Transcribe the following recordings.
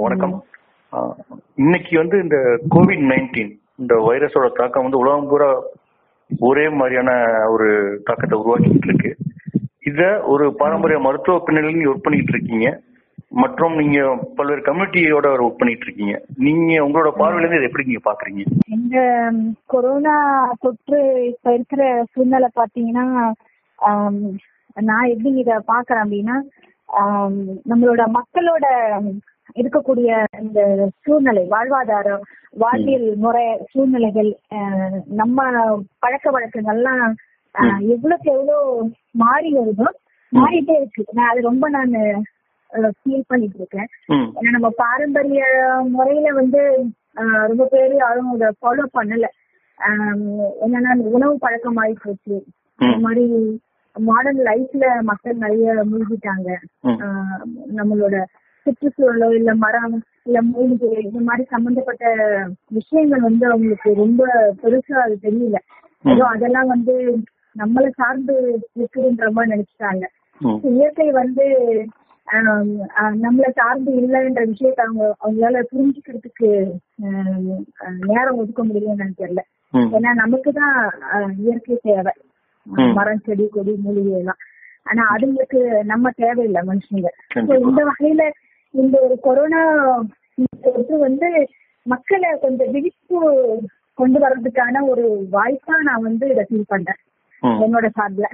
வணக்கம். இன்னைக்கு வந்து இந்த கோவிட் நைன்டீன் இந்த வைரஸோட தாக்கம் வந்து உலகம் பூரா ஒரே மாதிரியான ஒரு தாக்கத்தை உருவாக்கிட்டு இருக்கு. இத ஒரு பாரம்பரிய மருத்துவ பின்னணியில் நீங்க ஒர்க் பண்ணிட்டு இருக்கீங்க. மற்றும் நீங்க பல்வேறு கம்யூனிட்டியோட ஒர்க் பண்ணிட்டு இருக்கீங்க. நீங்க உங்களோட பார்வையில இருந்து இதை எப்படி நீங்க பாக்குறீங்க? இந்த கொரோனா தொற்று இப்ப இருக்கிற சூழ்நிலை பாத்தீங்கன்னா நான் எப்படி இத பாக்குறேன் அப்படின்னா நம்மளோட மக்களோட இருக்கக்கூடிய இந்த சூழ்நிலை வாழ்வாதாரம் வாழ்வியல் முறை சூழ்நிலைகள் நம்ம பழக்க வழக்கங்கள்லாம் எவ்வளவுக்கு எவ்வளவு மாறி வருதோ மாறிட்டே இருக்கு. நான் அது ரொம்ப நான் ஃபீல் பண்ணிட்டு இருக்கேன். ஏன்னா நம்ம பாரம்பரிய முறையில வந்து ரொம்ப பேர் யாரும் இதை ஃபாலோ பண்ணல. ஆஹ் என்னன்னா உணவு பழக்கம் ஆகி போச்சு. அந்த மாதிரி மாடர்ன் லைஃப்ல மக்கள் நிறைய மூழ்கிட்டாங்க. நம்மளோட சுற்றுச்சூழலோ இல்ல மரம் இல்ல மூலிகை இந்த மாதிரி சம்பந்தப்பட்ட விஷயங்கள் வந்து அவங்களுக்கு ரொம்ப பெருசா அது தெரியல. ஏதோ அதெல்லாம் வந்து நம்மள சார்ந்து இருக்குதுன்ற மாதிரி நினைச்சிட்டாங்க. இயற்கை வந்து நம்மள சார்ந்து இல்லைன்ற விஷயத்த அவங்க அவங்களால புரிஞ்சுக்கிறதுக்கு நேரம் ஒதுக்க முடியலன்னு தெரியல. ஏன்னா நமக்கு தான் இயற்கை தேவை. மரம் செடி கொடி மூலிகை எல்லாம். ஆனா அதுங்களுக்கு நம்ம தேவையில்லை மனுஷங்க. இந்த வகையில இந்த ஒரு கொரோனா தொற்று வந்து மக்களை கொஞ்சம் விழிப்பு கொண்டு வர்றதுக்கான ஒரு வாய்ப்பா நான் வந்து இதை ஃபீல் பண்றேன். என்னோட சார்பில்.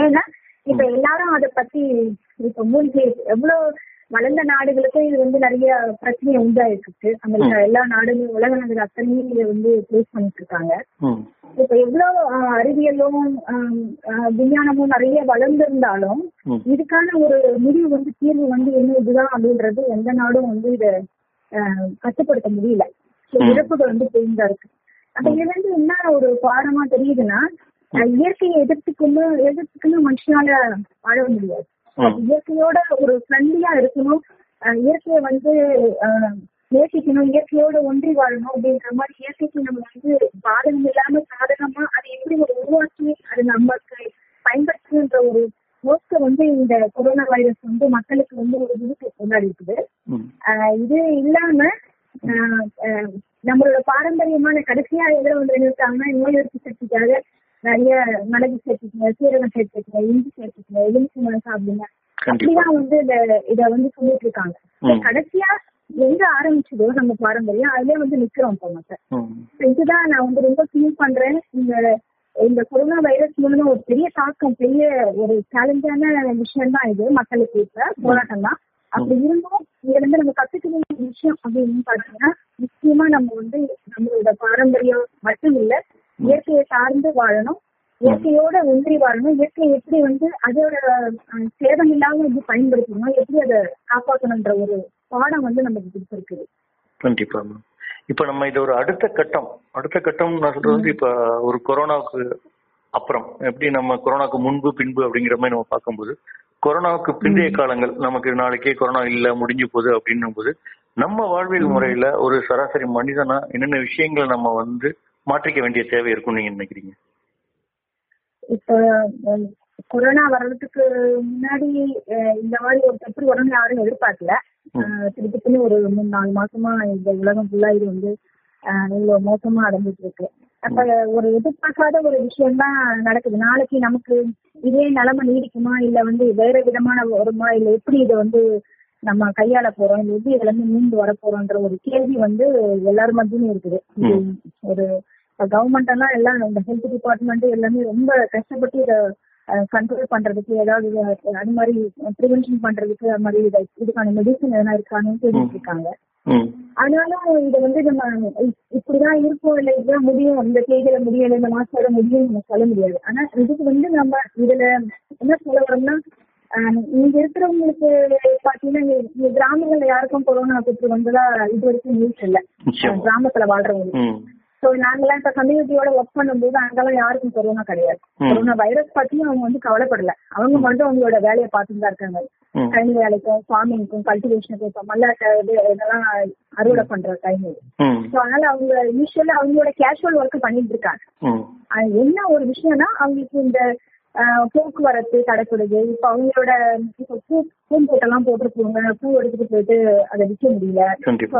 ஏன்னா இப்ப எல்லாரும் அத பத்தி இப்ப மூலிகை எவ்வளவு வளர்ந்த நாடுகளுக்கும் இது வந்து நிறைய பிரச்சனையை உண்டாயிருக்கு. அமெரிக்கா எல்லா நாடுகளும் உலக நாடுகள் அத்தனையும் இதை வந்து ஃபேஸ் பண்ணிட்டு இருக்காங்க இப்ப எவ்வளவு அறிவியலும் விஞ்ஞானமும் நிறைய வளர்ந்திருந்தாலும். இதுக்கான ஒரு முடிவு வந்து தீர்வு வந்து என்ன இதுதான் அப்படின்றது எந்த நாடும் வந்து இத கட்டுப்படுத்த முடியல. இழப்புகள் வந்து பெருந்தா இருக்கு. அப்ப இதுல இருந்து என்ன ஒரு பாடமா தெரியுதுன்னா இயற்கையை எதிர்த்துக்குன்னு எதிர்த்துக்குன்னு மனுஷனால வாழ முடியாது. இயற்கையோட ஒரு ஃப்ரெண்ட்லியா இருக்கணும். இயற்கையை வந்து நேசிக்கணும் இயற்கையோட ஒன்றி வாழணும் அப்படின்ற மாதிரி இயற்கைக்கு நம்ம வந்து பாதகம் இல்லாம சாதகமா அதை எப்படி ஒரு உருவாக்கி அது நமக்கு பயன்படுத்துன்ற ஒரு நோக்க வந்து இந்த கொரோனா வைரஸ் வந்து மக்களுக்கு வந்து ஒரு விருப்பை கொண்டாடி இருக்குது. இது இல்லாம நம்மளோட பாரம்பரியமான கடைசியா எதிர வந்து இருக்காங்கன்னா நோய் எதிர்ப்பு சக்திக்காக நிறைய மிளகு சேர்த்துக்கங்க சீரகம் சேர்த்துக்கங்க இஞ்சி சேர்த்துக்கங்க எலுமிச்சை மரம் சாப்பிடுங்க. அப்படிதான் வந்து இந்த இத வந்து சொல்லிட்டு இருக்காங்க. கடைசியா எங்க ஆரம்பிச்சதோ நம்ம பாரம்பரியம் அதுலயே வந்து நிக்கிறோம் இப்போ மக்கள் ம். So இதுதான் நான் வந்து ரொம்ப ஃபீல் பண்றேன். இந்த இந்த கொரோனா வைரஸ் மூலமா ஒரு பெரிய தாக்கம் பெரிய ஒரு சேலஞ்சான விஷயம் தான் இது. மக்களுக்கு இப்ப போராட்டம் தான் அப்படி இருந்தும் இதுல இருந்து நம்ம கத்துக்க வேண்டிய விஷயம் அப்படின்னு பாத்தீங்கன்னா நிச்சயமா நம்ம வந்து நம்மளோட பாரம்பரியம் மட்டும் இல்ல இயற்கையை சார்ந்து வாழணும். இயற்கையோட ஒன்றி வாழணும். இயற்கையை எப்படி வந்து அதோட சேதம் இல்லாம எப்படி பயன்படுத்தணும் எப்படி அதை காப்பாற்றணுன்ற ஒரு பாடம் வந்து நமக்கு கொடுத்துருக்குது கண்டிப்பா இப்ப நம்ம இது ஒரு அடுத்த கட்டம். அடுத்த கட்டம் நான் சொல்றது வந்து இப்ப ஒரு கொரோனாவுக்கு அப்புறம் எப்படி நம்ம கொரோனாக்கு முன்பு பின்பு அப்படிங்கிற மாதிரி நம்ம பார்க்கும்போது கொரோனாவுக்கு பிந்தைய காலங்கள் நமக்கு நாளைக்கே கொரோனா இல்ல முடிஞ்சு போகுது அப்படின்னும் போது நம்ம வாழ்வியல் முறையில ஒரு சராசரி மனிதனா என்னென்ன விஷயங்களை நம்ம வந்து மாற்றிக்க வேண்டிய தேவை இருக்கும்னு நீங்க நினைக்கிறீங்க? இப்ப கொரோனா வர்றதுக்கு முன்னாடி இந்த மாதிரி ஒரு தொற்று வரும்னு யாரும் எதிர்பார்க்கல. அஹ், திருப்பி ஒரு மூணு நாலு மாசமா இந்த உலகம் ஃபுல்லா இது வந்து இவ்வளவு மோசமா அடைஞ்சிட்டு இருக்கு. அப்ப ஒரு எதிர்பார்க்காத ஒரு விஷயம் தான் நடக்குது. நாளைக்கு நமக்கு இதே நிலைமை நீடிக்குமா? இல்ல வந்து வேற விதமான வருமா? இல்ல எப்படி இதை வந்து நம்ம கையாள போறோம்? இல்ல எப்படி இதுல இருந்து மீண்டு வர போறோம்ன்ற ஒரு கேள்வி வந்து எல்லார் மத்தியும் இருக்குது. ஒரு கவர்மெண்ட் எல்லாம் எல்லாம் இந்த ஹெல்த் டிபார்ட்மெண்ட் எல்லாமே ரொம்ப கஷ்டப்பட்டு இதை கண்ட்ரோல் பண்றதுக்கு ஏதாவது அது மாதிரி ப்ரிவென்ஷன் பண்றதுக்கு அது மாதிரி இதை இதுக்கான மெடிசன் எதனா இருக்கான்னு தேடிட்டு இருக்காங்க ஆனாலும் இதை வந்து நம்ம இப்- இப்படிதான் இருக்கும் இல்ல இதுதான் முடியும். இந்த தேதியில முடியும் இல்ல இந்த மாசத்தோட முடியும் நம்ம சொல்ல முடியாது. ஆனா இதுக்கு வந்து நம்ம இதுல என்ன சொல்ல வரோம்னா இங்க இருக்கிறவங்களுக்கு பாத்தீங்கன்னா கிராமங்கள்ல யாருக்கும் கொரோனா தொற்று வந்ததா இது வரைக்கும் நியூஸ் இல்ல. கிராமத்துல வாழ்றவங்களுக்கு. சோ நாங்கெல்லாம் இப்ப கம்யூனிட்டியோட ஒர்க் பண்ணும்போது அங்கெல்லாம் யாருக்கும் கொரோனா கிடையாது. கொரோனா வைரஸ் பத்தியும் அவங்க வந்து கவலைப்படல. அவங்க மட்டும் அவங்களோட வேலையை பார்த்துட்டு தான் இருக்காங்க. ம். கழனி வேலைக்கும் ஃபார்மிங்க்கும் கல்டிவேஷனுக்கும் இப்ப மல்லாட்டை இது இதெல்லாம் அறுவடை பண்ற டைம் ஸோ அதனால அவங்க யூஸ்வலா அவங்களோட கேஷுவல் ஒர்க் பண்ணிட்டு இருக்காங்க. என்ன ஒரு விஷயம்னா அவங்களுக்கு இந்த போக்குவரத்து தடைப்படுது. இப்ப அவங்களோட பூ பூந்தோட்டம்லாம் போட்டிருப்பாங்க. பூ எடுத்துட்டு போயிட்டு அதை விற்க முடியல.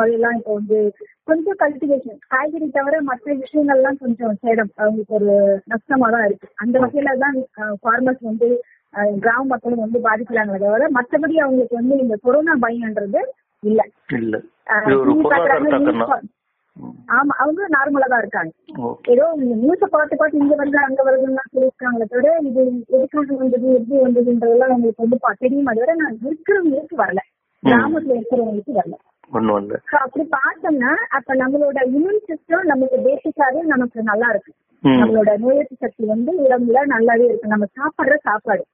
அதெல்லாம் இப்போ வந்து கொஞ்சம் கல்டிவேஷன் காய்கறி தவிர மற்ற விஷயங்கள்லாம் கொஞ்சம் சேதம். அவங்களுக்கு ஒரு நஷ்டமா தான் இருக்கு. அந்த வகையில தான் ஃபார்மர்ஸ் வந்து கிராம மக்களும் வந்து பாதிக்கிறாங்களே தவிர மற்றபடி அவங்களுக்கு வந்து இந்த கொரோனா பயம்ன்றது இல்ல. ஆமா அவங்க நார்மலா தான் இருக்காங்க. ஏதோ நியூஸ பார்த்து பார்த்து இங்க வருது அங்க வருதுன்னு சொல்லியிருக்காங்களே தவிர இது எதுக்காக வந்தது எப்படி வந்ததுன்றதெல்லாம் அவங்களுக்கு வந்து தெரியுமா? தவிர நான் இருக்கிறவங்களுக்கு வரல. கிராமத்துல இருக்கிறவங்களுக்கு வரல. அப்படி பார்த்தோம்னா அப்ப நம்மளோட இம்யூன் சிஸ்டம் நமக்கு பேசிக்காவே நமக்கு நல்லா இருக்கு. நம்மளோட நோய் எதிர்ப்பு சக்தி வந்து உடம்புல நல்லாவே இருக்கு. நம்ம சாப்பிடுற சாப்பாடு.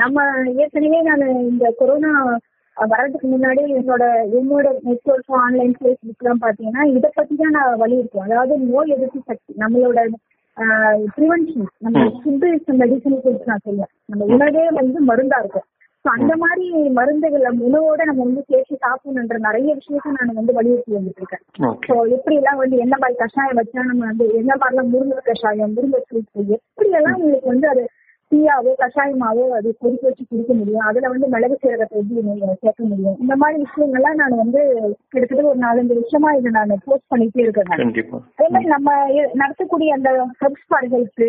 நம்ம ஏற்கனவே நான் இந்த கொரோனா வர்றதுக்கு முன்னாடி என்னோட என்னோட நெட்ஒர்க் ஆன்லைன் ஃபேஸ்புக் எல்லாம் பாத்தீங்கன்னா இதை பத்தி தான் நான் வலியுறுத்துவேன். அதாவது நோய் எதிர்ப்பு சக்தி நம்மளோட ப்ரிவென்ஷன் நம்ம ஃபுட்டு மெடிசன் குறித்து நான் சொல்லுவேன். நம்ம உணவே வந்து மருந்தா இருக்கும். ஸோ அந்த மாதிரி மருந்துகளை உணவோட நம்ம வந்து சேர்த்து சாப்பிடணுன்ற நிறைய விஷயத்த நான் வந்து வலியுறுத்தி வந்துட்டு இருக்கேன் ஸோ எப்படி எல்லாம் வந்து என்ன மாதிரி கஷாயம் வச்சா நம்ம வந்து என்ன மாதிரிலாம் முருங்கை கஷாயம் முருங்கை சூப்பு எப்படி எல்லாம் உங்களுக்கு வந்து அது டீயாவோ கஷாயமாவோ அது கொதிக்க வச்சு குடிக்க முடியும். அதுல வந்து மிளகு சீரகத்தை எப்படி சேர்க்க முடியும்? இந்த மாதிரி விஷயங்கள்லாம் நான் வந்து கிட்டத்தட்ட ஒரு நாலஞ்சு வருஷமா இதை நான் போஸ்ட் பண்ணிட்டே இருக்கேன் அதே மாதிரி நம்ம நடத்தக்கூடிய அந்த herbs for health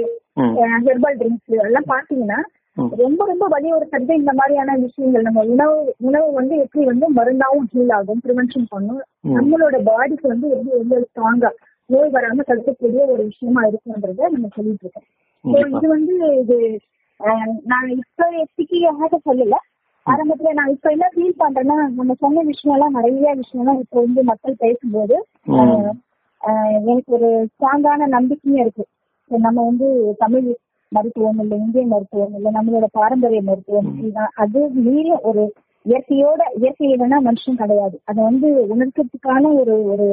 herbal drinks எல்லாம் பாத்தீங்கன்னா. ரொம்ப ரொம்ப வலியுறுத்துறது இந்த மாதிரியான விஷயங்கள். நம்ம உணவு உணவு வந்து எப்படி வந்து மருந்தாவும் ஹீல் ஆகும் ப்ரிவென்ஷன் பண்ணும். நம்மளோட பாடிக்கு வந்து எப்படி வந்து ஸ்ட்ராங்கா நோய் வராம தடுக்கக்கூடிய ஒரு விஷயமா இருக்குன்றத நம்ம சொல்லிட்டு இருக்கோம். இது வந்து இது நான் இப்ப எப்படிக்கு யார்கிட்ட சொல்லல. ஆரம்பத்துல நான் இப்ப என்ன ஃபீல் பண்றேன்னா நம்ம சொன்ன விஷயம் எல்லாம் நிறைய விஷயம்லாம் இப்ப வந்து மக்கள் பேசும்போது எனக்கு ஒரு ஸ்ட்ராங்கான நம்பிக்கையும் இருக்கு. நம்ம வந்து தமிழ் மருத்துவம் இல்லை இந்திய மருத்துவம் இல்லை நம்மளோட பாரம்பரிய மருத்துவம் இதுதான் அது மீறி ஒரு இயற்கையோட இயற்கை இல்லைன்னா மனுஷன் கிடையாது. அதை வந்து உணர்க்கிறதுக்கான ஒரு ஒரு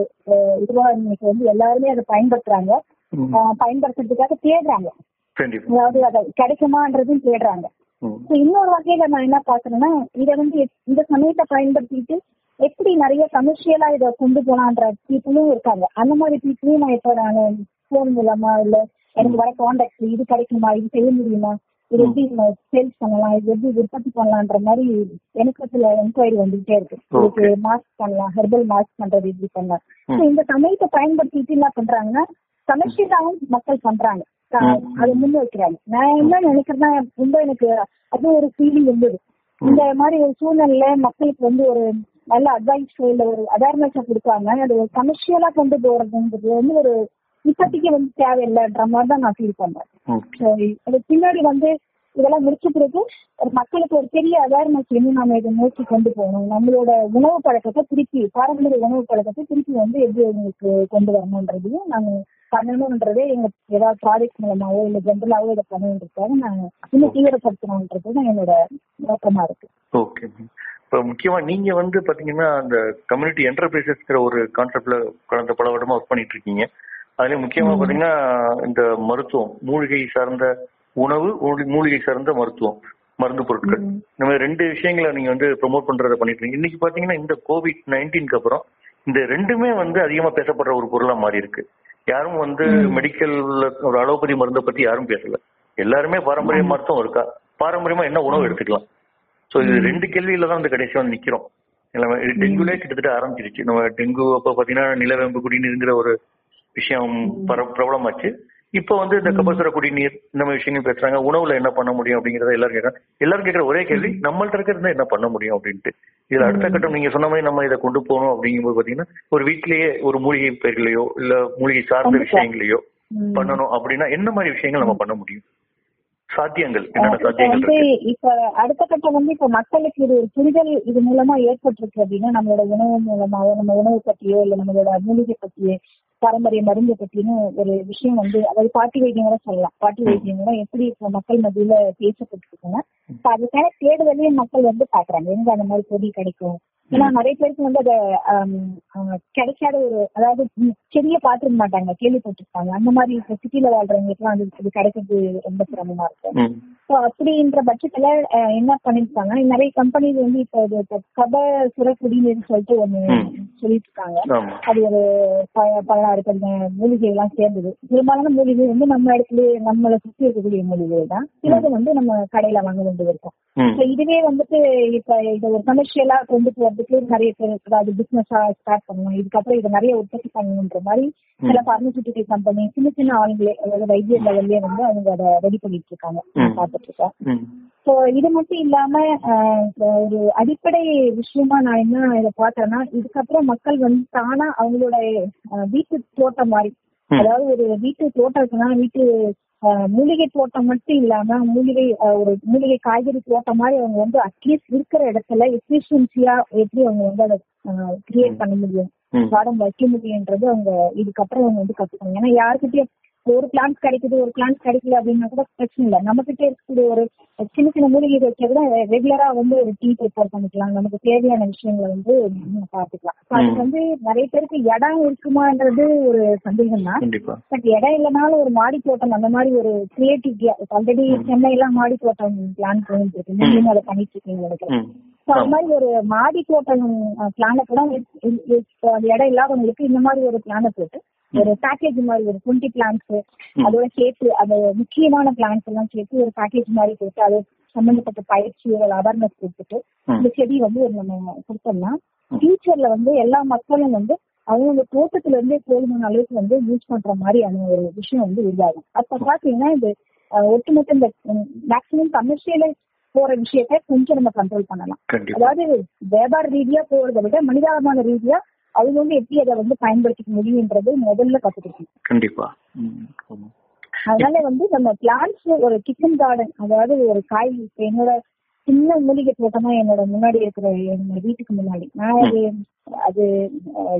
இதுவா இன்னைக்கு வந்து எல்லாருமே அதை பயன்படுத்துறாங்க. பயன்படுத்துறதுக்காக தேடுறாங்க. அதாவது அதை கிடைக்குமான்றதும் தேடுறாங்க. இன்னொரு வகையில நான் என்ன பாக்குறேன்னா இதை வந்து இந்த சமயத்தை பயன்படுத்திட்டு எப்படி நிறைய கமர்ஷியலா இதை கொண்டு போலான்ற பீப்புளும் இருக்காங்க. அந்த மாதிரி பீப்புளையும் நான் இப்ப நான் போன் மூலமா இல்ல எனக்கு வர கான்டாக்ட் இது கிடைக்குமா இது செய்ய முடியுமா இது எப்படி சேல்ஸ் பண்ணலாம் இது எப்படி உற்பத்தி பண்ணலான்ற மாதிரி எனக்கு சில என்கொயரி வந்துகிட்டே இருக்கு. இதுக்கு மாஸ்க் பண்ணலாம் ஹெர்பல் மாஸ்க் பண்றது இப்படி பண்ணலாம். இந்த சமயத்தை பயன்படுத்திட்டு என்ன பண்றாங்கன்னா கமர்ஷியலாவும் மக்கள் பண்றாங்க. அதை முன் வைக்கிறாங்க. நான் என்ன நினைக்கிறேன்னா ரொம்ப எனக்கு அது ஒரு ஃபீலிங் இருந்தது. இந்த மாதிரி ஒரு சூழ்நிலையில மக்களுக்கு வந்து ஒரு நல்ல அட்வைஸ் இல்ல ஒரு அவேர்னஸ் கொடுக்காங்க அது ஒரு கமர்ஷியலா கொண்டு போறதுன்றது வந்து ஒரு இப்போதைக்கு வந்து தேவையில்லைன்ற மாதிரி தான் நான் ஃபீல் பண்றேன். அது பின்னாடி வந்து இதெல்லாம் முடிச்ச பிறகு ஒரு மக்களுக்கு ஒரு பெரிய அவேர்னஸ் இன்னும் நம்ம இதை நோக்கி கொண்டு போகணும். நம்மளோட உணவு பழக்கத்தை திருப்பி பாரம்பரிய உணவு பழக்கத்தை திருப்பி வந்து எப்படி உங்களுக்கு கொண்டு வரணுன்றதையும் நாங்க பண்ணணுன்றதே எங்க ஏதாவது ப்ராஜெக்ட் மூலமாவோ இல்ல ஜென்ரலாவோ இதை பண்ணணுன்றதுக்காக நான் இன்னும் தீவிரப்படுத்தணுன்றது தான் என்னோட நோக்கமா இருக்கு. ஓகே இப்போ முக்கியமா நீங்க வந்து பாத்தீங்கன்னா அந்த கம்யூனிட்டி என்டர்பிரைசஸ்ங்கிற ஒரு கான்செப்ட்ல கடந்த பல வருடமா ஒர்க் பண்ணிட்டு இருக்கீங்க. அதுல முக்கியமா பாத்தீங்கன்னா இந்த மருத்துவம் மூலிகை சார்ந்த உணவு மூலி- மூலிகை சார்ந்த மருத்துவம் மருந்து பொருட்கள். இந்த மாதிரி ரெண்டு விஷயங்களை நீங்க வந்து ப்ரோமோட் பண்றத பண்ணிட்டு இருக்கீங்க. இன்னைக்கு பாத்தீங்கன்னா இந்த கோவிட் நைன்டீன்க்கு அப்புறம் இந்த ரெண்டுமே வந்து அதிகமா பேசப்படுற ஒரு பொருளா மாறி இருக்கு. யாரும் வந்து மெடிக்கல் ஒரு அலோபதி மருந்தை பத்தி யாரும் பேசல. எல்லாருமே பாரம்பரிய மருத்துவம் இருக்கா? பாரம்பரியமா என்ன உணவு எடுத்துக்கலாம்? சோ இது ரெண்டு கேள்வியில தான் வந்து கடைசியா வந்து நிக்கிறோம். எல்லாமே டெங்குலே கிட்டத்தட்ட ஆரம்பிச்சிருச்சு. நம்ம டெங்கு அப்ப பாத்தீங்கன்னா நிலவேம்பு குடிநீருங்கிற ஒரு விஷயம் பர- பிரபலமாச்சு. இப்போ வந்து இந்த கபசுர குடிநீர் இந்த மாதிரி விஷயங்கள் பேசுறாங்க. உணவுல என்ன பண்ண முடியும் அப்படிங்கறத எல்லாரும் கேட்கறாங்க. எல்லாரும் கேட்கற ஒரே கேள்வி நம்மள்ட்ட இருக்கிறது என்ன பண்ண முடியும் அப்படின்ட்டு. இதுல அடுத்த கட்டம் நீங்க சொன்ன மாதிரி நம்ம இதை கொண்டு போகணும் அப்படிங்கும்போது பாத்தீங்கன்னா ஒரு வீட்லயே ஒரு மூலிகை பயிர்களையோ இல்ல மூலிகை சார்ந்த. விஷயங்களையோ. பண்ணணும் அப்படின்னா என்ன மாதிரி விஷயங்கள் நம்ம பண்ண முடியும்? சாத்தியங்கள் என்னென்ன சாத்தியங்கள் இப்ப அடுத்த கட்டம் வந்து இப்ப மக்களுக்கு இது ஒரு புரிதல் இது மூலமா ஏற்பட்டிருக்கு அப்படின்னா நம்மளோட உணவு மூலமாவோ நம்ம உணவு பத்தியோ இல்ல நம்மளோட மூலிகை பத்தியோ பாரம்பரிய மருந்து பத்தின்னு ஒரு விஷயம் வந்து அதாவது பாட்டி வைத்தியம் சொல்லலாம். பாட்டி வைத்தியம் எப்படி மக்கள் மத்தியில பேசப்பட்டிருக்குன்னா இப்ப அதுக்கான தேடுதலையும் மக்கள் வந்து பாக்குறாங்க எங்க அந்த மாதிரி பொருள் கிடைக்கும்? ஏன்னா நிறைய பேருக்கு வந்து அதை ஆஹ், கிடைக்காத ஒரு அதாவது செடியை பார்த்துருக்க மாட்டாங்க கேள்விப்பட்டிருப்பாங்க. அந்த மாதிரி இப்ப சிட்டில வாழ்றவங்களுக்கு எல்லாம் அது கிடைக்கிறது ரொம்ப சிரமமா இருக்கும் ஸோ அப்படின்ற பட்சத்துல என்ன பண்ணிருக்காங்க நிறைய கம்பெனிஸ் வந்து இப்போ இது கப சுர குடிநீர் சொல்லிட்டு ஒண்ணு. சொல்லிட்டு இருக்காங்க அது ஒரு ப- பதினாறு பதினேழு மூலிகை எல்லாம் சேர்ந்தது. பெரும்பாலான மூலிகை வந்து நம்ம இடத்துல நம்மளை சுத்தி இருக்கக்கூடிய மூலிகைகள் தான். சிலது வந்து நம்ம கடையில வாங்க வேண்டியது இருக்கும். இதுவே வந்துட்டு இப்ப இதை ஒரு கமர்ஷியலா கொண்டு போறதுக்கு நிறைய பேர் அது பிசினஸா ஸ்டார்ட் பண்ணணும். இதுக்கப்புறம் இதை நிறைய உற்பத்தி பண்ணணுன்ற மாதிரி சில பார்மசூட்டிக்கல் கம்பெனி சின்ன சின்ன ஆளுங்களே அதாவது வைத்திய லெவல்லே வந்து அவங்க அதை ரெடி பண்ணிட்டு இருக்காங்க. பார்த்துட்டு இருக்கேன் ஸோ இது மட்டும் இல்லாம ஒரு அடிப்படை விஷயமா நான் என்ன இதை பார்த்தேன்னா இதுக்கப்புறம் மக்கள் வந்து தானா அவங்களோட வீட்டு தோட்டம் மாதிரி. அதாவது ஒரு வீட்டு தோட்டம் இருக்குன்னா வீட்டு மூலிகை தோட்டம் மட்டும் இல்லாம மூலிகை ஒரு மூலிகை காய்கறி தோட்டம் மாதிரி அவங்க வந்து அட்லீஸ்ட் இருக்கிற இடத்துல எஃபிஷியன்சியா எப்படி அவங்க வந்து அதை கிரியேட் பண்ண முடியும் ம். கார்டன் வைக்க முடியுன்றது அவங்க இதுக்கப்புறம் அவங்க வந்து கத்துக்கணும். ஏன்னா யாருக்கிட்டயும் ஒரு பிளான்ட் கிடைக்குது ஒரு பிளான்ட் கிடைக்கல அப்படின்னா கூட பிரச்சனை இல்லை. நம்ம கிட்ட இருக்கக்கூடிய ஒரு சின்ன சின்ன மூலிகை வச்சா கூட ரெகுலரா வந்து ஒரு டீ ப்ரிப்பேர் பண்ணிக்கலாம். நமக்கு தேவையான விஷயங்களை வந்து So அதுக்கு வந்து நிறைய பேருக்கு இடம் இருக்குமான்றது ஒரு சந்தேகம் தான். பட் இடம் இல்லைனாலும் ஒரு மாடி தோட்டம் அந்த மாதிரி ஒரு கிரியேட்டிவ் ஆல்ரெடி சென்னையில மாடி தோட்டம் பிளான் பண்ணிட்டு இருக்கு. நீங்களும் அதை பண்ணிட்டு இருக்கீங்க நினைக்கிறேன். அது மாதிரி ஒரு மாடி தோட்டம் பிளான கூட இடம் இல்லாதவங்களுக்கு இந்த மாதிரி ஒரு பிளான போட்டு ஒரு பேக்கேஜ் மாதிரி ஒரு டுவெண்ட்டி பிளான்ஸ் அதோட சேர்த்து அந்த முக்கியமான பிளான்ஸ் எல்லாம் சேர்த்து ஒரு பேக்கேஜ் மாதிரி போட்டு அது சம்பந்தப்பட்ட பயிற்சிகள் அவேர்னஸ் கொடுத்துட்டு. இந்த செடி வந்து ஒரு நம்ம கொடுத்தோம்னா ஃபியூச்சர்ல வந்து எல்லா மக்களும் வந்து அவங்க தோட்டத்துல இருந்தே போதுமான அளவுக்கு வந்து யூஸ் பண்ற மாதிரியான ஒரு விஷயம் வந்து உருவாகும். அப்ப பாத்தீங்கன்னா இது ஒட்டுமொத்த இந்த மேக்சிமம் கமர்ஷியலைஸ் போற விஷயத்த கொஞ்சம் நம்ம கண்ட்ரோல் பண்ணலாம். அதாவது வியாபார ரீதியா போறதை விட மனிதாபிமான ரீதியா அவங்க வந்து எப்படி அதை வந்து பயன்படுத்திக்க முடியுன்றது முதல்ல கத்துக்கணும் கண்டிப்பா. அதனால வந்து நம்ம பிளான்ஸ் ஒரு கிச்சன் கார்டன் அதாவது ஒரு காய் என்னோட சின்ன மூலிகை தோட்டம் என்னோட முன்னாடி இருக்கிற என்னோட வீட்டுக்கு முன்னாடி. நான் அது அது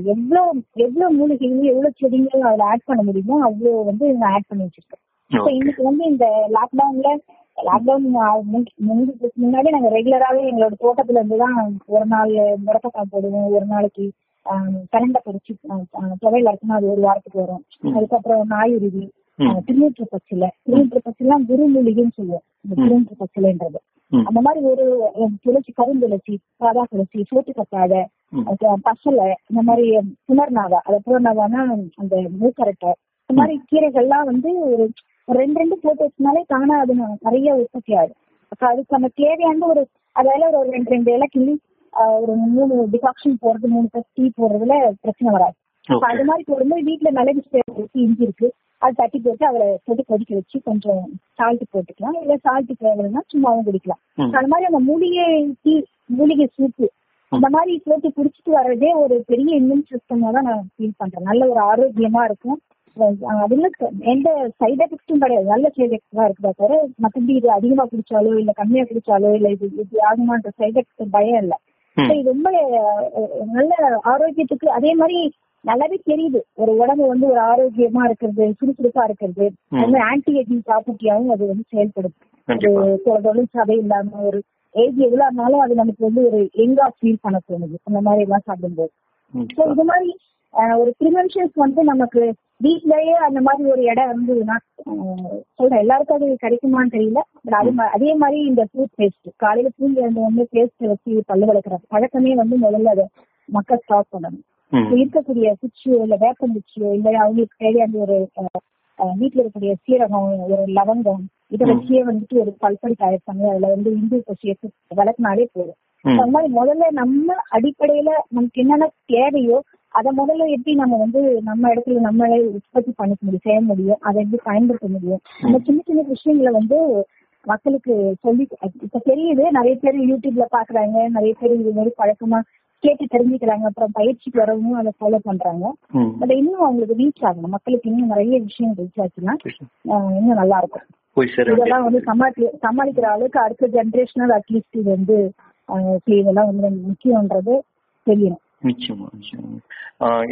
எவ்வளவு எவ்வளவு மூலிகைகள் எவ்வளவு செடிகள் அதுல ஆட் பண்ண முடியுமோ அவ்வளவு வந்து நான் ஆட் பண்ணி வச்சிருக்கேன். இப்போ. இன்னைக்கு வந்து இந்த லாக்டவுன்ல லாக்டவுன் முன்னாடி நாங்க ரெகுலராவே எங்களோட தோட்டத்துல இருந்து தான் ஒரு நாள் முடக்கத்தான் போடுவோம். ஒரு நாளைக்கு கரண்டை பொடிச்சு துவையில இருக்குன்னா அது ஒரு வாரத்துக்கு வரும். அதுக்கப்புறம் நாயுருவி. திருநூற்று பச்சிலை திருநூற்று பச்சிலாம் குரு மூலிகைன்னு சொல்லுவோம் இந்த திருநூற்று பச்சிலைன்றது. அந்த மாதிரி ஒரு துளசி கருந்துளசி சாதா துளசி சோத்து கத்தாழை ம். அப்புறம் பசலை இந்த மாதிரி புனர்நாவா அது புனர்நாவானா அந்த மூக்கரட்டை இந்த மாதிரி கீரைகள்லாம் வந்து ஒரு ரெண்டு ரெண்டு போட்டு வச்சனாலே தானா அது நிறைய உற்பத்தி ஆகும் அதுக்கு நம்ம தேவையான ஒரு அதால ஒரு ரெண்டு ரெண்டு இலை கிள்ளி ஒரு மூணு டிகாக்ஷன் போடுறது மூணு கப் டீ போடுறதுல பிரச்சனை வராது. அப்ப. அது மாதிரி போடும்போது வீட்டுல மிளகு இஞ்சி இருக்கு. அது தட்டி போட்டு அதுல போட்டு கொதிக்க வச்சு கொஞ்சம் சால்ட் போட்டுக்கலாம். இல்ல சால்ட் தேவைன்னா சும்மாவும் குடிக்கலாம். ம். அந்த மாதிரி அந்த மூலிகை டீ மூலிகை சூப்பு அந்த மாதிரி போட்டு குடிச்சிட்டு வர்றதே ஒரு பெரிய இம்யூன் சிஸ்டமா தான் நான் ஃபீல் பண்றேன். நல்ல ஒரு ஆரோக்கியமா இருக்கும். அதுல எந்த சைடு எஃபெக்ட்டும் கிடையாது. நல்ல சைடு எஃபெக்ட் தான் இருக்குதா தவிர மத்தபடி இது அதிகமா குடிச்சாலோ இல்ல கம்மியா குடிச்சாலோ இல்ல இது இது ஆகுமான்ற சைடு எஃபெக்ட் பயம் இல்ல. ரொம்ப நல்ல ஆரோக்கியத்துக்கு அதே மாதிரி நல்லாவே தெரியுது. ஒரு உடம்பு வந்து ஒரு ஆரோக்கியமா இருக்கிறது சுறுசுறுப்பா இருக்கிறது. அது மாதிரி ஆன்டி ஏஜிங் ப்ராப்பர்ட்டியாவும் அது வந்து செயல்படுது கண்டிப்பா. ஒரு தொழில் சதை இல்லாம ஒரு ஏஜ் எவ்வளவு இருந்தாலும் அது நமக்கு வந்து ஒரு எங்கா ஃபீல் பண்ண தோணுது. அந்த மாதிரி எல்லாம் சாப்பிடும்போது. இது மாதிரி ஒரு ப்ரிவென்ஷன்ஸ் வந்து நமக்கு வீட்லயே அந்த மாதிரி ஒரு இடம் இருந்ததுன்னா சொல்றேன் எல்லாருக்கும் அது கிடைக்குமான்னு தெரியல. பட் அது அதே மாதிரி இந்த டூத் பேஸ்ட் காலையில தூங்கி வந்து வந்து பேஸ்ட் வச்சு பல்லு வளர்க்குற பழக்கமே வந்து முதல்ல அதை மக்கள் ஸ்டாப் பண்ணணும். இருக்கக்கூடிய குச்சியோ இல்ல வேப்பங்குச்சியோ இல்ல அவங்களுக்கு தேவையான ஒரு வீட்டுல இருக்கக்கூடிய சீரகம் ஒரு லவங்கம் இதை. வச்சே வந்துட்டு ஒரு பல்படி தயார் பண்ணி அதுல வந்து இந்து சேர்த்து விளக்குனாலே போதும். அந்த மாதிரி முதல்ல நம்ம அடிப்படையில நமக்கு என்னென்ன தேவையோ அதை முதல்ல எப்படி நம்ம வந்து நம்ம இடத்துல நம்மளே உற்பத்தி பண்ணிக்க முடியும் செய்ய முடியும் அதை எப்படி பயன்படுத்த முடியும்? அந்த சின்ன சின்ன விஷயங்களை வந்து மக்களுக்கு சொல்லி இப்ப தெரியுது நிறைய பேர் யூடியூப்ல பாக்குறாங்க நிறைய பேர் இது மாதிரி பழக்கமா கேட்டு தெரிஞ்சுக்கிறாங்க அப்புறம் பயிற்சிக்கு வரவும் அதை ஃபாலோ பண்றாங்க. பட் இன்னும் அவங்களுக்கு ரீச் ஆகணும். மக்களுக்கு இன்னும் நிறைய விஷயம் ரீச் ஆச்சுன்னா இன்னும் நல்லா இருக்கும். இதெல்லாம் வந்து. சமாளி சமாளிக்கிற அளவுக்கு அடுத்த ஜென்ரேஷனல் அட்லீஸ்ட் இது வந்து இதெல்லாம் வந்து முக்கியம்ன்றது தெரியணும். நிச்சயமா நிச்சயமா.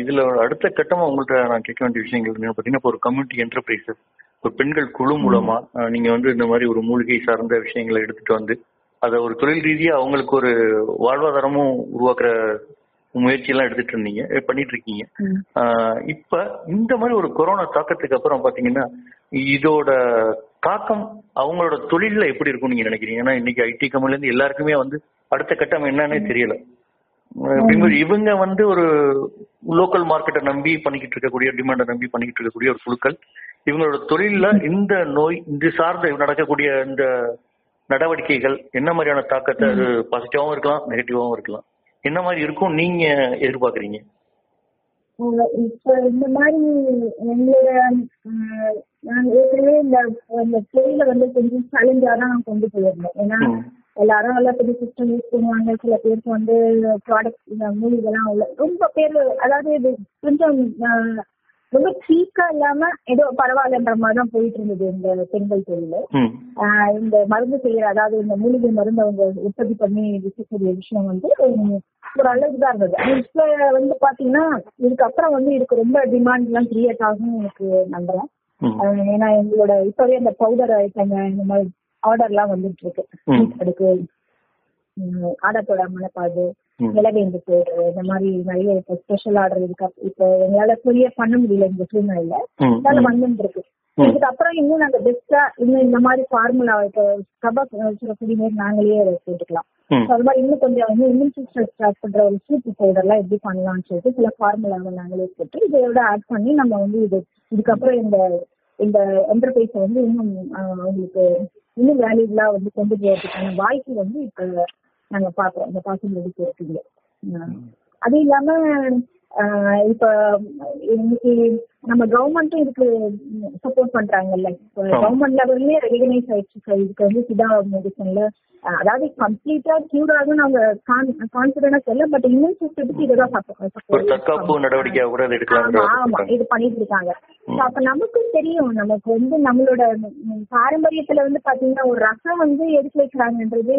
இதுல அடுத்த கட்டமா உங்கள்ட்ட நான் கேட்க வேண்டிய விஷயங்கள் என்னன்னு பாத்தீங்கன்னா இப்போ ஒரு கம்யூனிட்டி என்டர்பிரைசஸ் ஒரு பெண்கள் குழு மூலமா நீங்க வந்து இந்த மாதிரி ஒரு மூலிகை சார்ந்த விஷயங்களை எடுத்துட்டு வந்து அதை ஒரு தொழில் ரீதியா அவங்களுக்கு ஒரு வாழ்வாதாரமும் உருவாக்குற முயற்சி எல்லாம் எடுத்துட்டு இருந்தீங்க பண்ணிட்டு இருக்கீங்க. இப்ப இந்த மாதிரி ஒரு கொரோனா தாக்கத்துக்கு அப்புறம் பாத்தீங்கன்னா இதோட தாக்கம் அவங்களோட தொழில்ல எப்படி இருக்கும்னு நீங்க நினைக்கிறீங்க? ஏன்னா இன்னைக்கு ஐடி கம்பெனில இருந்து எல்லாருக்குமே வந்து அடுத்த கட்டம் என்னன்னே தெரியல. அப்படிங்கும்போது இவங்க வந்து ஒரு லோக்கல் மார்க்கெட்டை நம்பி பண்ணிக்கிட்டு இருக்கக்கூடிய டிமாண்டை நம்பி பண்ணிக்கிட்டு இருக்கக்கூடிய ஒரு குழுக்கள். இவங்களோட தொழில்ல இந்த நோய் இது சார்ந்த நடக்கக்கூடிய இந்த நடவடிக்கைகள் என்ன மாதிரியான தாக்கத்தை அது பாசிட்டிவாவும் இருக்கலாம் நெகட்டிவாவும் இருக்கலாம். என்ன மாதிரி இருக்கும் நீங்க எதிர்பார்க்கறீங்க? இப்ப இந்த மாதிரி எங்களோட அஹ், நாங்க ஏற்கனவே இந்த இந்த தொழில வந்து கொஞ்சம் சேலஞ்சா தான் கொண்டு போயிருந்தோம் ஏன்னா. எல்லாரும் நல்லா பெரிய சிஸ்டம் யூஸ் பண்ணுவாங்க. சில பேருக்கு வந்து ப்ராடக்ட் இந்த மூலிகைலாம் உள்ள ரொம்ப பேர் அதாவது இது கொஞ்சம் ரொம்ப சீக்கா இல்லாம ஏதோ பரவாயில்லன்ற மாதிரி தான் போயிட்டு இருந்தது இந்த பெண்கள் தொழில். இந்த மருந்து செய்யற அதாவது இந்த மூலிகை மருந்து அவங்க உற்பத்தி பண்ணி விற்கக்கூடிய விஷயம் வந்து ஒரு அளவுக்கு தான் இருந்தது. இப்ப வந்து பாத்தீங்கன்னா இதுக்கப்புறம் வந்து இதுக்கு ரொம்ப டிமாண்ட் எல்லாம் கிரியேட் ஆகும் எனக்கு நம்புறேன். ஏன்னா எங்களோட இப்பவே அந்த பவுடர் ஐட்டங்க இந்த மாதிரி ஆர்டர் எல்லாம் வந்துட்டு இருக்கு. அதுக்கு உம், ஆடத்தோட மணப்பாடு ம். நிலவேந்து பேர் இந்த மாதிரி நிறைய இப்போ ஸ்பெஷல் ஆர்டர் இருக்கு இப்போ எங்களால கொரியர் பண்ண முடியல இந்த சூழ்நிலையில. அதனால ம். இதுக்கப்புறம் இன்னும் நாங்க பெஸ்டா இன்னும் இந்த மாதிரி ஃபார்முலா இப்போ கபா சுரக்குடி மாரி நாங்களே போட்டுக்கலாம் அது மாதிரி இன்னும் கொஞ்சம் இன்னும் இம்யூன் சிஸ்டம் ஸ்டார்ட் பண்ற ஒரு சூப் பவுடர் எல்லாம் எப்படி பண்ணலாம்னு சொல்லிட்டு சில ஃபார்முலாவை நாங்களே போட்டு இதோட ஆட் பண்ணி நம்ம வந்து இது இதுக்கப்புறம் இந்த இந்த என்டர்பிரைஸை வந்து இன்னும் ஆஹ், அவங்களுக்கு இன்னும் வேல்யூபிளா வந்து கொண்டு போறதுக்கான வாய்ப்பு வந்து இப்ப நாங்க பாக்குறோம். இந்த பாசிபிலிட்டி இருக்குங்க அது இல்லாம இப்ப இன்னைக்கு நம்ம கவர்மெண்ட்டும் இதுக்கு சப்போர்ட் பண்றாங்கல்ல. கவர்மெண்ட் லெவல்லயே ரெகனைஸ் ஆயிடுச்சு. இதுக்கு வந்து சிதா மெடிசன்ல அதாவது கம்ப்ளீட்டா கியூர் ஆகும் அவங்க கான்பிடண்டா சொல்ல பட் இம்யூன் சிஸ்டத்துக்கு கூட அதை ஆமா இது பண்ணிட்டு இருக்காங்க. அப்ப நமக்கும் தெரியும். நமக்கு வந்து நம்மளோட பாரம்பரியத்துல வந்து பாத்தீங்கன்னா ஒரு ரசம் வந்து எதுக்கு வைக்கிறாங்கன்றது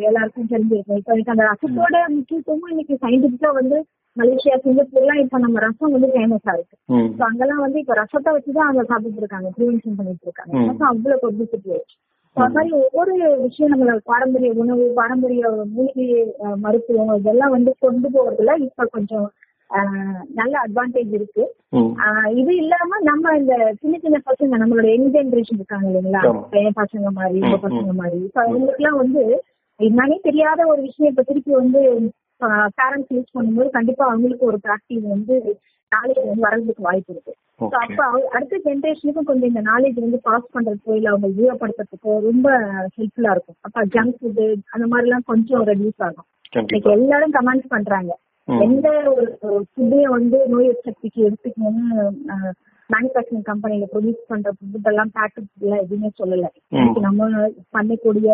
எல்லாருக்கும் தெரிஞ்சிருக்கும். இப்ப எனக்கு அந்த ரசத்தோட முக்கியத்துவமும் இன்னைக்கு சயின்டிபிக்கா வந்து மலேசியா சிங்கப்பூர்லாம் இப்ப நம்ம ரசம் வந்து ஃபேமஸா இருக்கு. So, அங்கெல்லாம் வந்து இப்ப ரசத்தை வச்சுதான் அவங்க சாப்பிட்டு இருக்காங்க ப்ரிவென்ஷன் பண்ணிட்டு இருக்காங்க. ரசம் அவ்வளவு பப்ளிசிட்டி ஆயிடுச்சு அது மாதிரி ஒவ்வொரு விஷயம் நம்மளோட பாரம்பரிய உணவு பாரம்பரிய மூலிகை மருத்துவம் இதெல்லாம் வந்து கொண்டு போறதுல இப்ப கொஞ்சம் நல்ல அட்வான்டேஜ் இருக்கு. இது இல்லாம நம்ம இந்த சின்ன சின்ன பசங்க நம்மளோட யங் ஜெனரேஷன் இருக்காங்க இல்லைங்களா. பையன் பசங்க மாதிரி ம். பசங்க மாதிரி. இப்ப அவங்களுக்கு எல்லாம் வந்து என்னன்னே தெரியாத ஒரு விஷயம் இப்ப திருப்பி வந்து பேரண்ட்ஸ் யூஸ் பண்ணும்போது கண்டிப்பா அவங்களுக்கு ஒரு ப்ராக்டிஸ் வந்து நாலேஜ் வந்து வர்றதுக்கு வாய்ப்பு இருக்கு. ஓகே அப்ப அடுத்த ஜெனரேஷனுக்கும் கொஞ்சம் இந்த நாலேஜ் வந்து பாஸ் பண்றதுக்கோ இல்ல அவங்க உபயோகப்படுத்துறதுக்கோ ரொம்ப ஹெல்ப்ஃபுல்லா இருக்கும். அப்ப ஜங்க் ஃபுட் அந்த மாதிரி எல்லாம் கொஞ்சம் ரெடியூஸ் ஆகும். இன்னைக்கு எல்லாரும் கமெண்ட்ஸ் பண்றாங்க. எந்த ஒரு ஃபுட்டையும் வந்து நோய் சக்திக்கு எடுத்துக்கணும்னு மேனுஃபேக்சரிங் கம்பெனில ப்ரொடியூஸ் பண்ற ஃபுட் எல்லாம் பேக்கெட் எல்லாம் எதுவுமே சொல்லல. நம்ம பண்ணக்கூடிய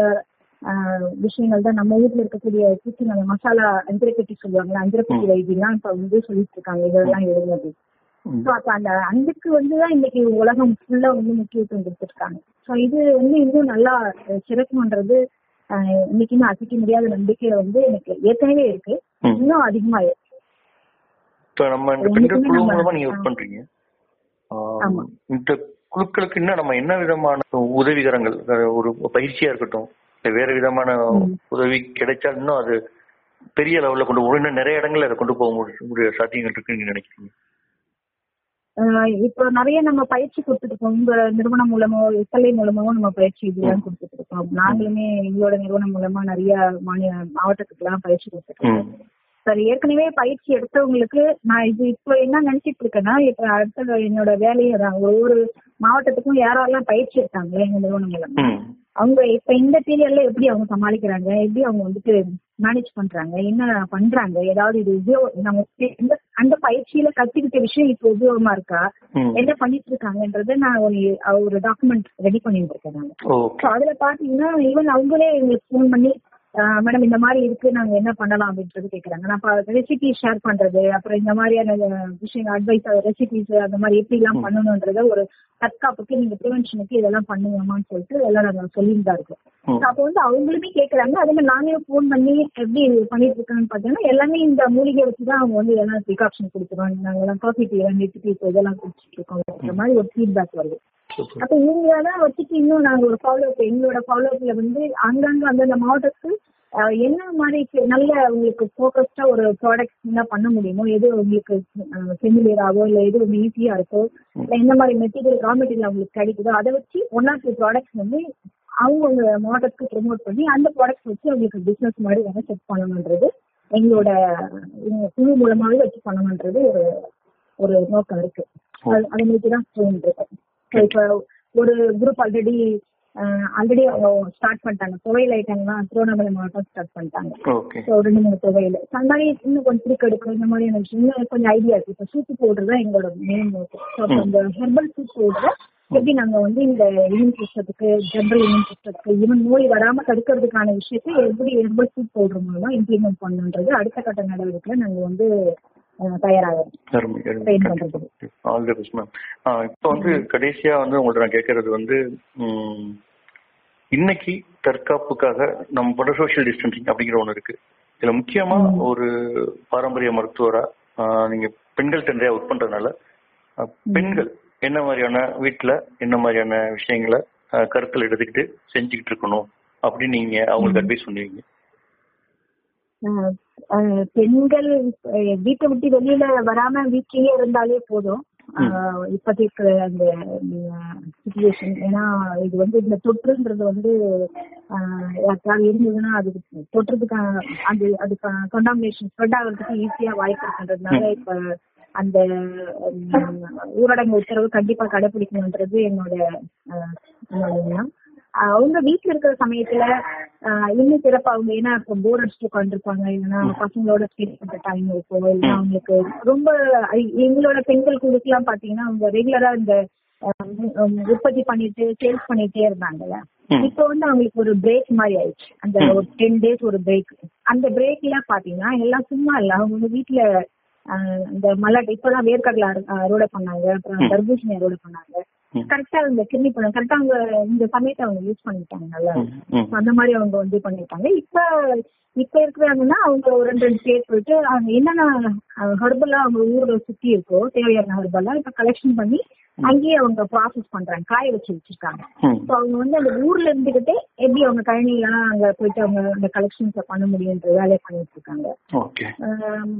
விஷயங்கள் தான் நம்ம வீட்டுல இருக்கக்கூடிய அந்த மசாலா அஞ்சரைப்பட்டி சொல்லுவாங்கல்ல அஞ்சரைப்பட்டி வைத்தியெல்லாம் இப்ப வந்து சொல்லிட்டு இருக்காங்க. இதெல்லாம் எழுதுனது. ஸோ அப்ப அந்த அன்புக்கு வந்து தான் இன்னைக்கு உலகம் ஃபுல்லா வந்து முக்கியத்துவம் கொடுத்துருக்காங்க. ஸோ இது வந்து இன்னும் நல்லா சிறக்கும்ன்றது இன்னைக்குமே அசைக்க முடியாத நம்பிக்கை வந்து எனக்கு ஏற்கனவே இருக்கு. இன்னும் அதிகமாயிருக்கு இப்ப நம்ம இந்த குழுக்களுக்கு இன்னும் நம்ம என்ன விதமான உதவிகரங்கள் ஒரு பயிற்சியா இருக்கட்டும் வேற விதமான. உதவி கிடைச்சா இன்னும் அது பெரிய லெவல்ல கொண்டு இன்னும் நிறைய இடங்கள்ல அதை கொண்டு போக முடியும் முடிய சாத்தியங்கள் இருக்குன்னு நினைக்கிறீங்க? இப்போ நிறைய நம்ம பயிற்சி கொடுத்துட்டு இருக்கோம் உங்க நிறுவனம் மூலமோ எஸ்எல்ஐ மூலமாவும் நம்ம பயிற்சி இதெல்லாம் கொடுத்துட்டு இருக்கோம் நாங்களுமே எங்களோட நிறுவனம் மூலமா நிறைய மாநில மாவட்டத்துக்கு எல்லாம் பயிற்சி கொடுத்துட்டு இருக்கோம். சரி ஏற்கனவே பயிற்சி எடுத்தவங்களுக்கு நான் இது இப்போ என்ன நினைச்சிட்டு இருக்கேன்னா இப்ப அடுத்த என்னோட வேலையை தான் ஒவ்வொரு மாவட்டத்துக்கும் யாரெல்லாம் பயிற்சி எடுத்தாங்களே எங்க நிறுவனம் மூலமா. அவங்க இப்ப இந்த பீரியட்ல எப்படி அவங்க சமாளிக்கிறாங்க? எப்படி அவங்க வந்துட்டு மேனேஜ் பண்றாங்க? என்ன பண்றாங்க? ஏதாவது இது உபயோகம் அந்த பயிற்சியில கத்துக்கிட்ட விஷயம் இப்ப உபயோகமா இருக்கா. என்ன பண்ணிட்டு இருக்காங்கன்றத நான் ஒரு ஒரு டாக்குமெண்ட் ரெடி பண்ணிட்டு இருக்கேன் அதுல பாத்தீங்கன்னா ஈவன் அவங்களே எங்களுக்கு ஃபோன் பண்ணி மேடம் இந்த மாதிரி இருக்கு நாங்க என்ன பண்ணலாம் அப்படின்றது கேக்குறாங்க. நான் ரெசிபி ஷேர் பண்றது அப்புறம் இந்த மாதிரியான விஷயங்கள் அட்வைஸ் ரெசிபிஸ் அந்த மாதிரி எப்படி எல்லாம் பண்ணணும்ன்றத ஒரு தற்காப்புக்கு நீங்க ப்ரிவென்ஷனுக்கு இதெல்லாம் பண்ணுங்கம்மான்னு சொல்லிட்டு எல்லாம் நாங்க தான் இருக்கோம். அப்போ வந்து அவங்களுமே கேக்குறாங்க. அதே மாதிரி நானே ஃபோன் பண்ணி எப்படி பண்ணிட்டு இருக்காங்கன்னு பாத்தீங்கன்னா எல்லாமே இந்த மூலிகை வச்சு தான் அவங்க வந்து எல்லாம் ப்ரிகாப்ஷன் கொடுத்துருவாங்க. நாங்க எல்லாம் காஃபி டீ நெட்டு டீ இதெல்லாம் குடிச்சிட்டு இருக்கோம் மாதிரி ஒரு ஃபீட்பேக் வருது. அப்ப இவங்களெல்லாம் வச்சுட்டு இன்னும் நாங்க ஒரு ஃபாலோ அப் எங்களோட ஃபாலோ அப்ல வந்து அங்கங்க அந்தந்த மாவட்டத்துக்கு என்ன மாதிரி நல்ல உங்களுக்கு ஃபோக்கஸ்டா ஒரு ப்ராடக்ட் என்ன பண்ண முடியுமோ எது உங்களுக்கு ஃபெமிலியராகவோ இல்ல எது உங்களுக்கு ஈஸியா இருக்கோ இல்ல எந்த மாதிரி மெட்டீரியல் ரா மெட்டீரியல் உங்களுக்கு கிடைக்குதோ அதை வச்சு ஒன் ஆர் டூ ப்ராடக்ட்ஸ் வந்து அவங்க மாடலுக்கு ப்ரொமோட் பண்ணி அந்த ப்ராடக்ட்ஸ் வச்சு அவங்களுக்கு பிசினஸ் மாதிரி வேணா செட் பண்ணணுன்றது எங்களோட எங்க குழு மூலமாவே வச்சு பண்ணணுன்றது ஒரு ஒரு நோக்கம் இருக்கு. அது நோக்கி தான் போயிட்டு இருக்கு So, இப்போ ஒரு குரூப் ஆல்ரெடி ஆல்ரெடி ஸ்டார்ட் பண்ணிட்டாங்க. துவையல் ஐட்டம்லாம் திருவண்ணாமலை மாவட்டம் ஸ்டார்ட் பண்ணிட்டாங்க. ஸோ ரெண்டு மூணு துவையல் So, அந்த மாதிரி இன்னும் கொஞ்சம் திருக்க எடுக்கும் இந்த மாதிரியான விஷயம் இன்னும் கொஞ்சம் ஐடியா இருக்கு. இப்போ சூப்பு பவுடர் தான் எங்களோட மெயின் ஸோ இந்த ஹெர்பல் சூப் பவுடர் எப்படி நாங்க வந்து இந்த இம்யூன் சிஸ்டத்துக்கு ஜென்ரல் இம்யூன் சிஸ்டத்துக்கு ஈவன் நோய் வராம தடுக்கிறதுக்கான விஷயத்தை எப்படி ஹெர்பல் சூப் பவுடர் மூலமா இம்ப்ளிமெண்ட் பண்ணணுன்றது அடுத்த கட்ட நடவடிக்கையில நாங்க வந்து இப்போ வந்து கடைசியா வந்து உங்கள்ட்ட நான் கேட்கறது வந்து இன்னைக்கு தற்காப்புக்காக நம்ம சோஷியல் டிஸ்டன்சிங் அப்படிங்கிற ஒண்ணு இருக்கு. இதுல முக்கியமா ஒரு பாரம்பரிய மருத்துவரா நீங்க பெண்கள் நிறைய ஒர்க் பண்றதுனால பெண்கள் என்ன மாதிரியான வீட்டுல என்ன மாதிரியான விஷயங்களை கருத்துல எடுத்துக்கிட்டு செஞ்சுக்கிட்டு இருக்கணும் அப்படின்னு நீங்க அவங்களுக்கு அட்வைஸ் பண்ணுவீங்க. பெண்கள் வீட்டை விட்டு வெளியில வராம வீட்லயே இருந்தாலே போதும். இப்போதைக்கு அந்த சுச்சுவேஷன் ஏன்னா இது வந்து இந்த தொற்றுன்றது வந்து யாருக்காவது இருந்ததுன்னா அது தொற்றுறதுக்கான அது அது கண்டாமினேஷன் ஸ்ப்ரெட் ஆகிறதுக்கு ஈஸியா வாய்ப்பு இருக்குன்றதுனால இப்ப அந்த ஊரடங்கு உத்தரவு கண்டிப்பா கடைபிடிக்கணுன்றது என்னோட என்னோட அவங்க வீட்ல இருக்கிற சமயத்துல ஆஹ் இன்னும் சிறப்பா அவங்க ஏன்னா இப்போ போர் அடிச்சுட்டு உட்காந்துருப்பாங்க இல்லைன்னா பசங்களோட ஸ்பெண்ட் பண்ற டைம் இருக்கும் இல்லைன்னா அவங்களுக்கு ரொம்ப எங்களோட பெண்கள் குழுக்கெல்லாம் பாத்தீங்கன்னா அவங்க ரெகுலரா இந்த உற்பத்தி பண்ணிட்டு சேல்ஸ் பண்ணிட்டே இருந்தாங்கல்ல. இப்போ வந்து அவங்களுக்கு ஒரு பிரேக் மாதிரி ஆயிடுச்சு. அந்த ஒரு டென் டேஸ் ஒரு பிரேக் அந்த பிரேக்ல பாத்தீங்கன்னா எல்லாம் சும்மா இல்ல. அவங்க வீட்டுல இந்த மல்லாட்டை இப்பதான் வேர்க்கடலை அறு- அறுவடை பண்ணாங்க. அப்புறம் தர்பூசணி அறுவடை பண்ணாங்க. கரெக்டா இந்த கிருமி பழம் கரெக்டா அவங்க இந்த சமயத்தை அவங்க யூஸ் பண்ணிட்டாங்க நல்லா. அந்த மாதிரி அவங்க வந்து பண்ணிட்டாங்க இப்ப இப்ப இருக்கிறாங்கன்னா அவங்க ஒரு ரெண்டு ரெண்டு பேர் போயிட்டு அவங்க என்னென்ன ஹர்பலா அவங்க ஊர்ல சுத்தி இருக்கோ தேவையான ஹர்பலா இப்ப கலெக்ஷன் பண்ணி அங்கேயே அவங்க ப்ராசஸ் பண்றாங்க காய வச்சு வச்சிருக்காங்க. ஸோ அவங்க வந்து அந்த ஊர்ல இருந்துகிட்டே எப்படி அவங்க கழனிலாம் அங்க போயிட்டு அவங்க அந்த கலெக்ஷன்ஸை பண்ண முடியுன்ற வேலையை பண்ணிட்டு இருக்காங்க.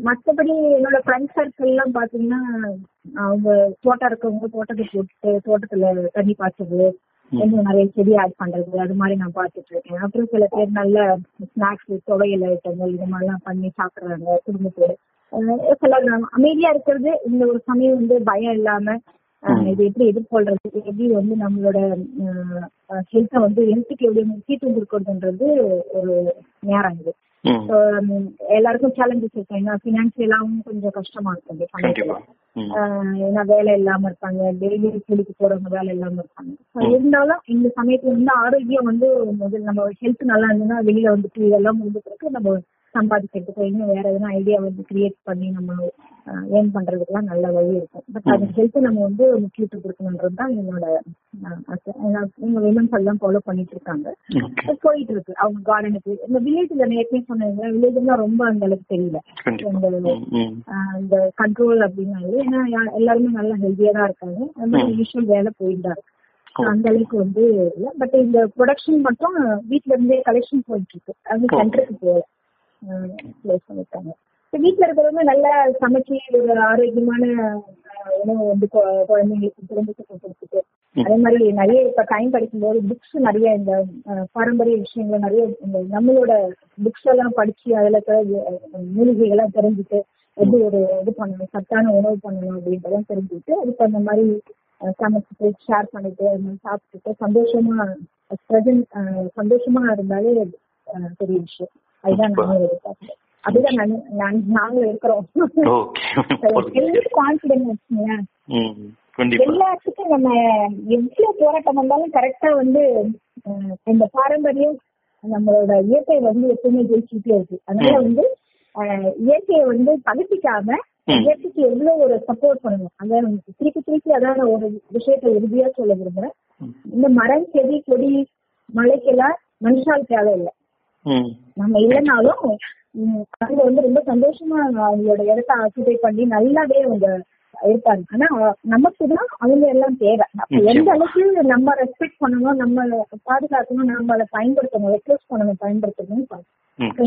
மத்தபடி என்னோட ஃப்ரெண்ட் சர்க்கிள் எல்லாம் பாத்தீங்கன்னா அவங்க தோட்டம் இருக்கவங்க தோட்டத்தை போட்டுட்டு தோட்டத்துல தண்ணி பாய்ச்சது இன்னும் நிறைய செடி ஆட் பண்றது அது மாதிரி நான் பார்த்துட்டு இருக்கேன். அப்புறம் சில பேர் நல்ல ஸ்நாக்ஸ் துவையல் ஐட்டங்கள் இது மாதிரிலாம் பண்ணி சாப்பிடுறாங்க குடும்பத்தோட. சிலர் அமைதியா இருக்கிறது இந்த ஒரு சமயம் வந்து பயம் இல்லாம இது எப்படி எதிர்கொள்றது எப்படி வந்து நம்மளோட ஹெல்த்தை வந்து ஹெல்த்துக்கு எப்படி முக்கியத்துவம் கொடுக்கறதுன்றது ஒரு நேரம் இது. எல்லாருக்கும் சேலஞ்சஸ் இருக்கும் ஏன்னா ஃபினான்சியலாவும் கொஞ்சம் கஷ்டமா இருக்கும் இந்த சமயத்துல கண்டிப்பா. ம். ஆஹ் ஏன்னா வேலை இல்லாம இருப்பாங்க. டெய்லி கூலிக்கு போறவங்க வேலை இல்லாம இருப்பாங்க. இருந்தாலும் இந்த சமயத்துல வந்து ஆரோக்கியம் வந்து முதல்ல நம்ம ஹெல்த் நல்லா இருந்ததுன்னா வெளியில வந்துட்டு இதெல்லாம் முடிஞ்ச பிறகு நம்ம சம்பாதிக்கிறதுக்கு இன்னும் வேற எதனா ஐடியா வந்து கிரியேட் பண்ணி நம்ம ஏர்ன் பண்றதுக்குலாம் நல்ல வழி இருக்கும். பட் அது ஹெல்த் நம்ம வந்து முக்கியத்துவம் கொடுக்கணுன்றது தான் என்னோட எங்க விமன்ஸ் எல்லாம் ஃபாலோ பண்ணிட்டு இருக்காங்க. போயிட்டு இருக்கு. அவங்க கார்டனுக்கு இந்த வில்லேஜ்ல ஏற்கனவே சொன்னாங்க வில்லேஜ்லாம் ரொம்ப அந்த அளவுக்கு தெரியல. இந்த இந்த கண்ட்ரோல் அப்படின்னாலே ஏன்னா எல்லாருமே நல்லா ஹெல்த்தியா தான் இருக்காங்க. யூஸ்வல் வேலை போயிட்டு தான் இருக்கு. அந்த அளவுக்கு வந்து இல்ல. பட் இந்த ப்ரொடக்ஷன் மட்டும் வீட்ல இருந்தே கலெக்ஷன் போயிட்டு இருக்கு. அது சென்டருக்கு போகல. பிளேஸ் பண்ணிருக்காங்க. வீட்ல இருக்கிறவங்க நல்லா சமைச்சு ஒரு ஆரோக்கியமான உணவு வந்து குழந்தைங்களுக்கு குடும்பத்துக்கு கொடுத்துட்டு அதே மாதிரி நிறைய இப்ப டைம் கிடைக்கும்போது புக்ஸ் நிறைய இந்த பாரம்பரிய விஷயங்கள் நிறைய இந்த நம்மளோட புக்ஸ் எல்லாம் படிச்சு அதுல இருக்கிற மூலிகைகள்லாம் தெரிஞ்சுட்டு எப்படி ஒரு இது பண்ணணும் சத்தான உணவு பண்ணணும் அப்படின்றதெல்லாம் தெரிஞ்சுட்டு அதுக்கு அந்த மாதிரி சமைச்சிட்டு ஷேர் பண்ணிட்டு அது மாதிரி சாப்பிட்டுட்டு சந்தோஷமா ப்ரெசன்ட் சந்தோஷமா இருந்தாலே பெரிய விஷயம். அதுதான் நானும் எதிர்பார்க்கிறேன். அதுதான் நாங்களும் இருக்கிறோம். கான்பிடன்ஸ் எல்லாத்துக்கும் நம்ம எவ்வளவு போராட்டம் வந்தாலும் கரெக்டா வந்து இந்த பாரம்பரியம் நம்மளோட இயற்கை வந்து எப்பவுமே ஜெயிச்சுட்டே இருக்கு. அதனால வந்து இயற்கையை வந்து பகுத்திக்காம ம். இயற்கைக்கு எவ்வளவு ஒரு சப்போர்ட் பண்ணணும். அதான் திருப்பி திருப்பி அதான் ஒரு விஷயத்தை உறுதியா சொல்ல விரும்புறேன். இந்த மரம் செடி கொடி மலைக்கெல்லாம் மனுஷால் தேவை இல்லை நம்ம இல்லைனாலும் அவங்க வந்து ரொம்ப சந்தோஷமா அவங்களோட இடத்த ஆக்குபை பண்ணி நல்லாவே அவங்க இருப்பாங்க. ஆனா நமக்கு தான் அவங்க எல்லாம் தேவை. அப்ப எந்த அளவுக்கு நம்ம ரெஸ்பெக்ட் பண்ணணும் நம்ம பாதுகாக்கணும் நம்ம அதை பயன்படுத்தணும் ரெக்வஸ்ட் பண்ணணும் பயன்படுத்தணும்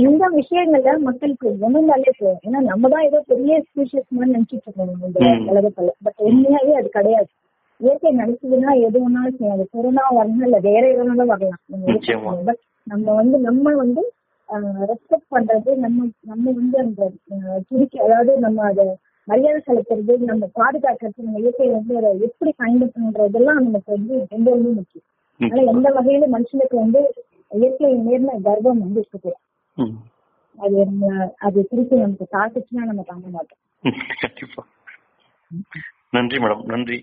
இந்த விஷயங்கள்ல மக்களுக்கு உணர்ந்தாலே போதும். ஏன்னா நம்ம தான் ஏதோ பெரிய ஸ்பீஷியஸ் மாதிரி நினைச்சிட்டு இருக்கோம் இந்த. உலகத்துல. பட் உண்மையாவே அது கிடையாது. இயற்கை நடக்குதுன்னா எது வேணாலும் செய்யும் அது கொரோனா வரணும் இல்ல வேற எதுனாலும் வரலாம். பட் நம்ம வந்து நம்ம வந்து ரெஸ்பெக்ட் பண்றது நம்ம நம்ம வந்து அந்த துடிக்க அதாவது நம்ம அதை மரியாதை செலுத்துறது நம்ம பாதுகாக்கிறது நம்ம இயற்கையை வந்து அதை எப்படி பயன்படுத்தணுன்றதெல்லாம் நமக்கு வந்து ரொம்ப ரொம்ப முக்கியம் அதனால எந்த வகையில மனுஷனுக்கு வந்து இயற்கை நேர்ம கர்வம் வந்து இருக்குது. அது நம்ம அது திருப்பி நமக்கு தாக்குச்சுன்னா நம்ம தாங்க மாட்டோம். நன்றி மேடம். நன்றி.